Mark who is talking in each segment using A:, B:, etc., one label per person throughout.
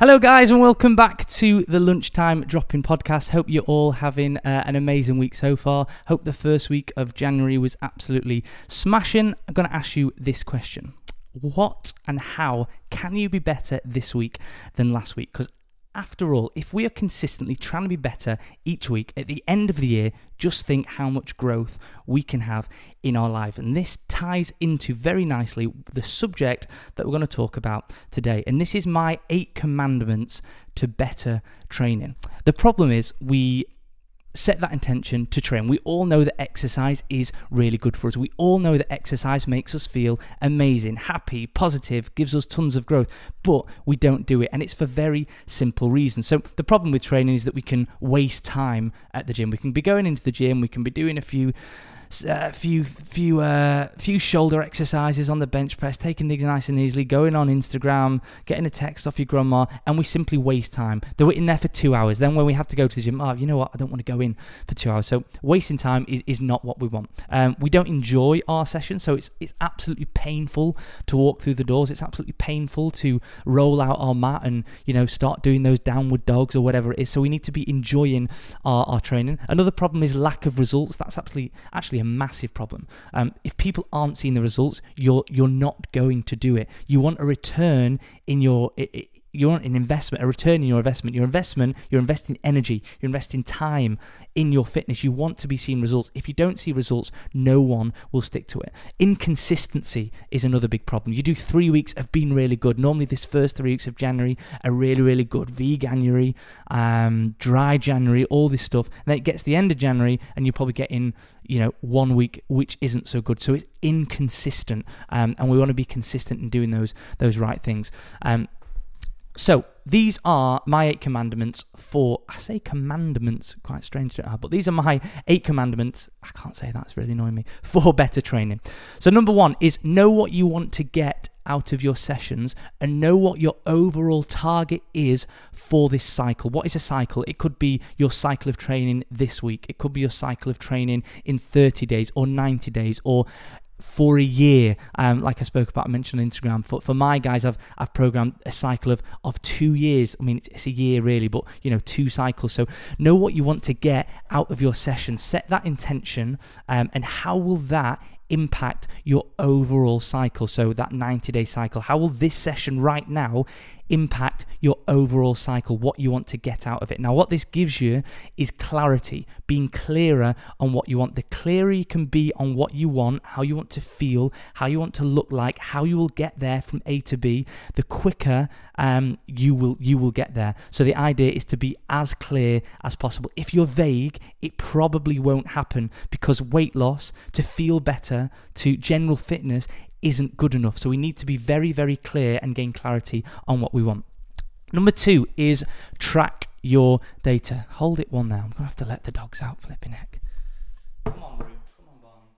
A: Hello, guys, and welcome back to the Lunchtime Drop In podcast. Hope you're all having uh, an amazing week so far. Hope the first week of January was absolutely smashing. I'm going to ask you this question What and how can you be better this week than last week? Because after all, if we are consistently trying to be better each week, at the end of the year, just think how much growth we can have in our life. And this ties into very nicely the subject that we're going to talk about today. And this is my eight commandments to better training. The problem is, we set that intention to train. We all know that exercise is really good for us. We all know that exercise makes us feel amazing, happy, positive, gives us tons of growth, but we don't do it. And it's for very simple reasons. So, the problem with training is that we can waste time at the gym. We can be going into the gym, we can be doing a few a uh, few few uh, few shoulder exercises on the bench press, taking things nice and easily, going on Instagram, getting a text off your grandma, and we simply waste time. They're in there for two hours. Then when we have to go to the gym, oh, you know what? I don't want to go in for two hours. So wasting time is, is not what we want. Um, we don't enjoy our session, so it's it's absolutely painful to walk through the doors. It's absolutely painful to roll out our mat and you know start doing those downward dogs or whatever it is. So we need to be enjoying our, our training. Another problem is lack of results. That's absolutely actually a massive problem. Um, if people aren't seeing the results, you're you're not going to do it. You want a return in your you want an investment, a return in your investment. Your investment, you're investing energy, you're investing time in your fitness. You want to be seeing results. If you don't see results, no one will stick to it. Inconsistency is another big problem. You do three weeks of being really good. Normally, this first three weeks of January are really, really good. Veganuary, um, dry January, all this stuff. And then it gets the end of January, and you're probably getting, you know, one week which isn't so good. So it's inconsistent, um, and we want to be consistent in doing those those right things. Um, so these are my eight commandments for I say commandments, quite strange to have, but these are my eight commandments. I can't say that's really annoying me for better training. So number one is know what you want to get out of your sessions and know what your overall target is for this cycle. What is a cycle? It could be your cycle of training this week. It could be your cycle of training in 30 days or 90 days or for a year. Um, like I spoke about, I mentioned on Instagram. For for my guys, I've I've programmed a cycle of of two years. I mean, it's, it's a year really, but you know, two cycles. So know what you want to get out of your session. Set that intention, um, and how will that impact your overall cycle? So that 90 day cycle. How will this session right now impact your overall cycle, what you want to get out of it. Now, what this gives you is clarity, being clearer on what you want. The clearer you can be on what you want, how you want to feel, how you want to look like, how you will get there from A to B, the quicker um, you will you will get there. So the idea is to be as clear as possible. If you're vague, it probably won't happen because weight loss, to feel better, to general fitness isn't good enough. So we need to be very, very clear and gain clarity on what we want. Number two is track your data. Hold it one now. I'm going to have to let the dogs out, flipping heck. Come on, Roo. Come on, Barney.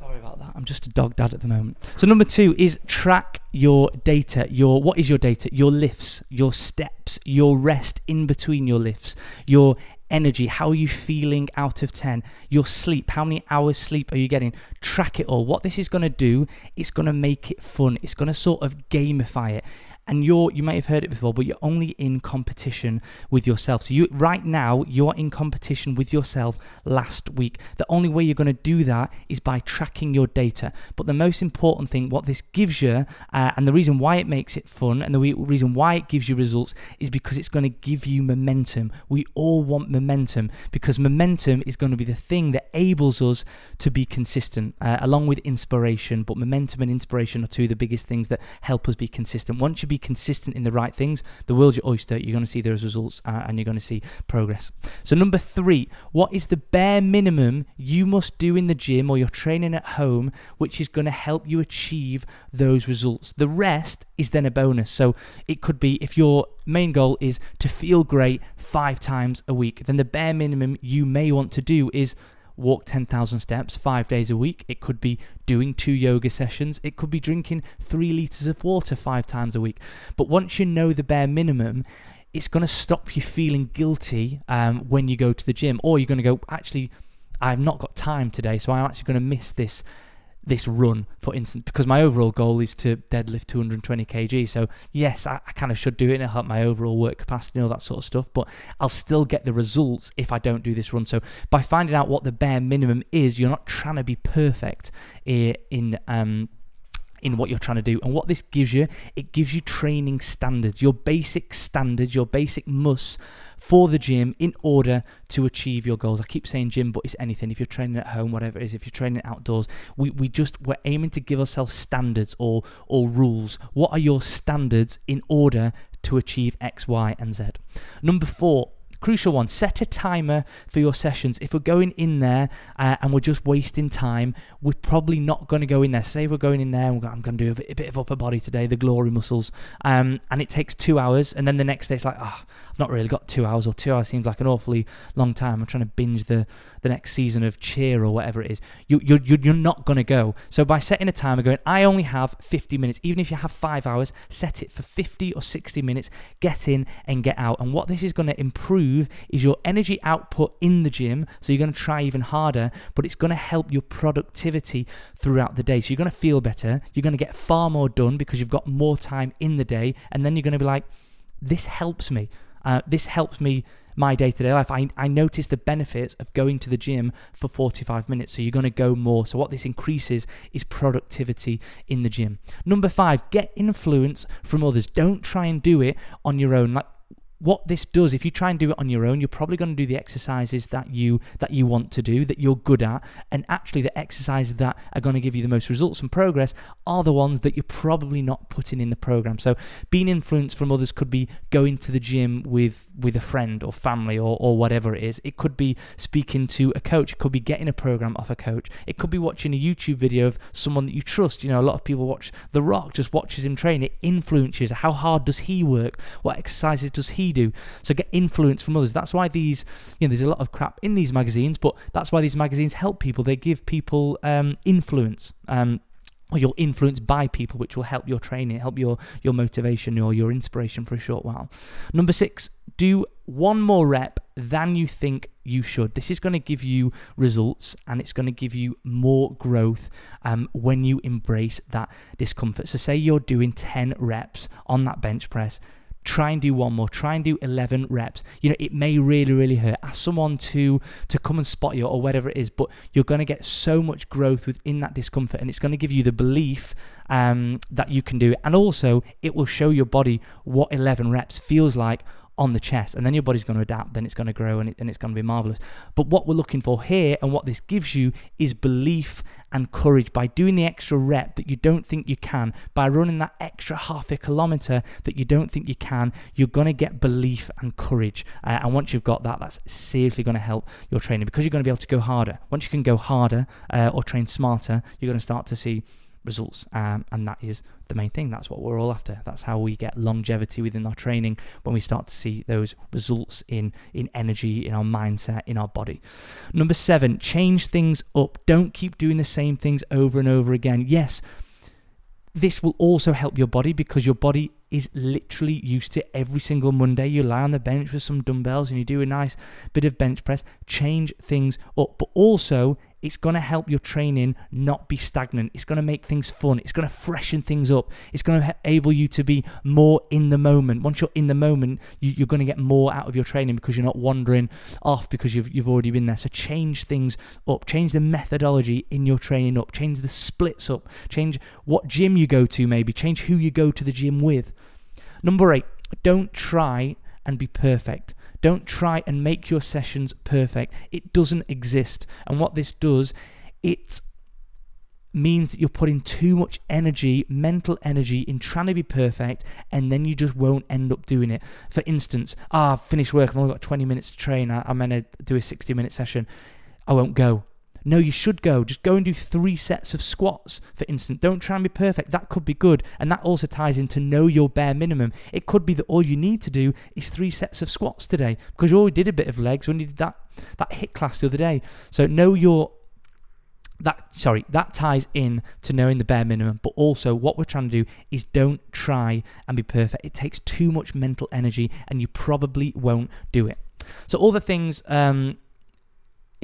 A: Sorry about that. I'm just a dog dad at the moment. So number two is track your data. Your what is your data? Your lifts, your steps, your rest in between your lifts, your energy, how are you feeling out of 10, your sleep, how many hours sleep are you getting? Track it all. What this is going to do, it's going to make it fun. It's going to sort of gamify it and you're you may have heard it before but you're only in competition with yourself. So you right now you're in competition with yourself last week. The only way you're going to do that is by tracking your data. But the most important thing what this gives you uh, and the reason why it makes it fun and the reason why it gives you results is because it's going to give you momentum. We all want momentum because momentum is going to be the thing that enables us to be consistent uh, along with inspiration. But momentum and inspiration are two of the biggest things that help us be consistent. Once you be consistent in the right things, the world's your oyster. You're going to see those results uh, and you're going to see progress. So, number three, what is the bare minimum you must do in the gym or you're training at home, which is going to help you achieve those results? The rest is then a bonus. So, it could be if your main goal is to feel great five times a week, then the bare minimum you may want to do is walk 10,000 steps five days a week. It could be doing two yoga sessions. It could be drinking three litres of water five times a week. But once you know the bare minimum, it's going to stop you feeling guilty um, when you go to the gym, or you're going to go, actually, I've not got time today, so I'm actually going to miss this this run, for instance, because my overall goal is to deadlift 220 kg. So yes, I, I kind of should do it and help my overall work capacity and all that sort of stuff. But I'll still get the results if I don't do this run. So by finding out what the bare minimum is, you're not trying to be perfect in, in um, in what you're trying to do. And what this gives you, it gives you training standards, your basic standards, your basic musts for the gym in order to achieve your goals. I keep saying gym, but it's anything. If you're training at home, whatever it is, if you're training outdoors, we, we just we're aiming to give ourselves standards or or rules. What are your standards in order to achieve X, Y, and Z? Number four, crucial one. Set a timer for your sessions. If we're going in there uh, and we're just wasting time we're probably not going to go in there. Say we're going in there and i'm going to do a bit, of upper body today the glory muscles. Um, and it takes two hours and then the next day it's like oh, i've not really got two hours or two hours seems like an awfully long time. I'm trying to binge the the next season of cheer or whatever it is. You, you're, you're not going to go. So by setting a timer going i only have 50 minutes even if you have five hours set it for 50 or 60 minutes get in and get out. And what this is going to improve is your energy output in the gym. So you're going to try even harder, but it's going to help your productivity throughout the day. So you're going to feel better. You're going to get far more done because you've got more time in the day. And then you're going to be like, this helps me. Uh, this helps me my day to day life. I, I notice the benefits of going to the gym for 45 minutes. So you're going to go more. So what this increases is productivity in the gym. Number five, get influence from others. Don't try and do it on your own. Like what this does if you try and do it on your own you're probably going to do the exercises that you that you want to do that you're good at and actually the exercises that are going to give you the most results and progress are the ones that you're probably not putting in the program. So being influenced from others could be going to the gym with with a friend or family or, or whatever it is. It could be speaking to a coach. It could be getting a program off a coach. It could be watching a youtube video of someone that you trust. You know a lot of people watch the rock just watches him train. It influences. How hard does he work? What exercises does he do. So get influence from others. That's why these, you know, there's a lot of crap in these magazines, but that's why these magazines help people. They give people um, influence. Um, or you're influenced by people, which will help your training, help your your motivation or your inspiration for a short while. Number six, do one more rep than you think you should. This is going to give you results and it's going to give you more growth um, when you embrace that discomfort. So, say you're doing 10 reps on that bench press try and do one more try and do 11 reps. You know it may really really hurt. Ask someone to to come and spot you or whatever it is but you're going to get so much growth within that discomfort and it's going to give you the belief um, that you can do it. And also it will show your body what 11 reps feels like on the chest and then your body's going to adapt then it's going to grow and, it, and it's going to be marvelous. But what we're looking for here and what this gives you is belief and courage. By doing the extra rep that you don't think you can by running that extra half a kilometer that you don't think you can you're going to get belief and courage. Uh, and once you've got that that's seriously going to help your training because you're going to be able to go harder. Once you can go harder uh, or train smarter you're going to start to see results. Um, and that is the main thing. That's what we're all after. That's how we get longevity within our training when we start to see those results in, in energy, in our mindset, in our body. Number seven, change things up. Don't keep doing the same things over and over again. Yes, this will also help your body because your body is literally used to every single Monday. You lie on the bench with some dumbbells and you do a nice bit of bench press. Change things up. But also, it's going to help your training not be stagnant. It's going to make things fun. It's going to freshen things up. It's going to enable you to be more in the moment. Once you're in the moment, you, are going to get more out of your training because you're not wandering off because you've, you've already been there. So change things up. Change the methodology in your training up. Change the splits up. Change what gym you go to, maybe. Change who you go to the gym with. Number eight, don't try and be perfect. Don't try and make your sessions perfect. It doesn't exist. And what this does, it means that you're putting too much energy, mental energy, in trying to be perfect, and then you just won't end up doing it. For instance, ah, I've finished work, I've only got 20 minutes to train, I'm going to do a 60 minute session. I won't go. No, you should go. Just go and do three sets of squats, for instance. Don't try and be perfect. That could be good. And that also ties into know your bare minimum. It could be that all you need to do is three sets of squats today because you already did a bit of legs when you did that, that HIIT class the other day. So know your that sorry that ties in to knowing the bare minimum but also what we're trying to do is don't try and be perfect it takes too much mental energy and you probably won't do it so all the things um,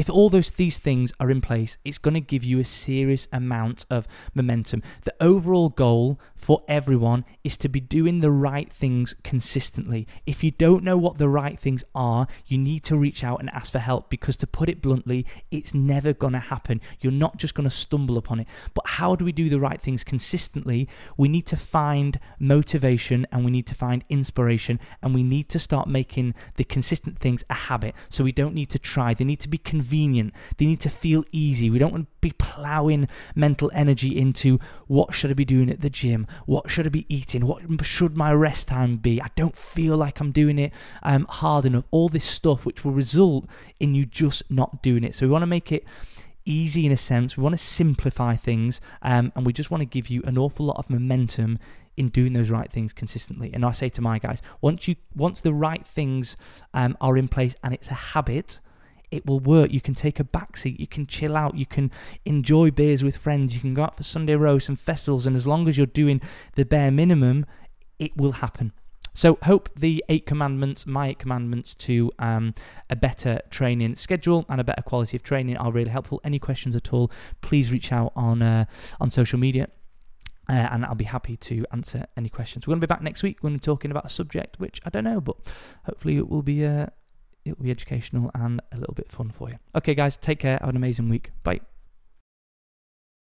A: If all those these things are in place, it's going to give you a serious amount of momentum. The overall goal for everyone is to be doing the right things consistently. If you don't know what the right things are, you need to reach out and ask for help because to put it bluntly, it's never going to happen. You're not just going to stumble upon it. But how do we do the right things consistently? We need to find motivation and we need to find inspiration and we need to start making the consistent things a habit. So we don't need to try. They need to be convenient. They need to feel easy. We don't want to be plowing mental energy into what should I be doing at the gym? What should I be eating? What should my rest time be? I don't feel like I'm doing it um, hard enough. All this stuff which will result in you just not doing it. So we want to make it easy in a sense. We want to simplify things, um, and we just want to give you an awful lot of momentum in doing those right things consistently. And I say to my guys, once you once the right things um, are in place and it's a habit, it will work. You can take a backseat, you can chill out, you can enjoy beers with friends, you can go out for Sunday roast and festivals, and as long as you're doing the bare minimum, it will happen. So, hope the eight commandments, my eight commandments to um, a better training schedule and a better quality of training are really helpful. Any questions at all, please reach out on uh, on social media. Uh, and I'll be happy to answer any questions. We're going to be back next week when we're talking about a subject which I don't know, but hopefully it will be uh, it will be educational and a little bit fun for you. Okay, guys, take care. Have an amazing week. Bye.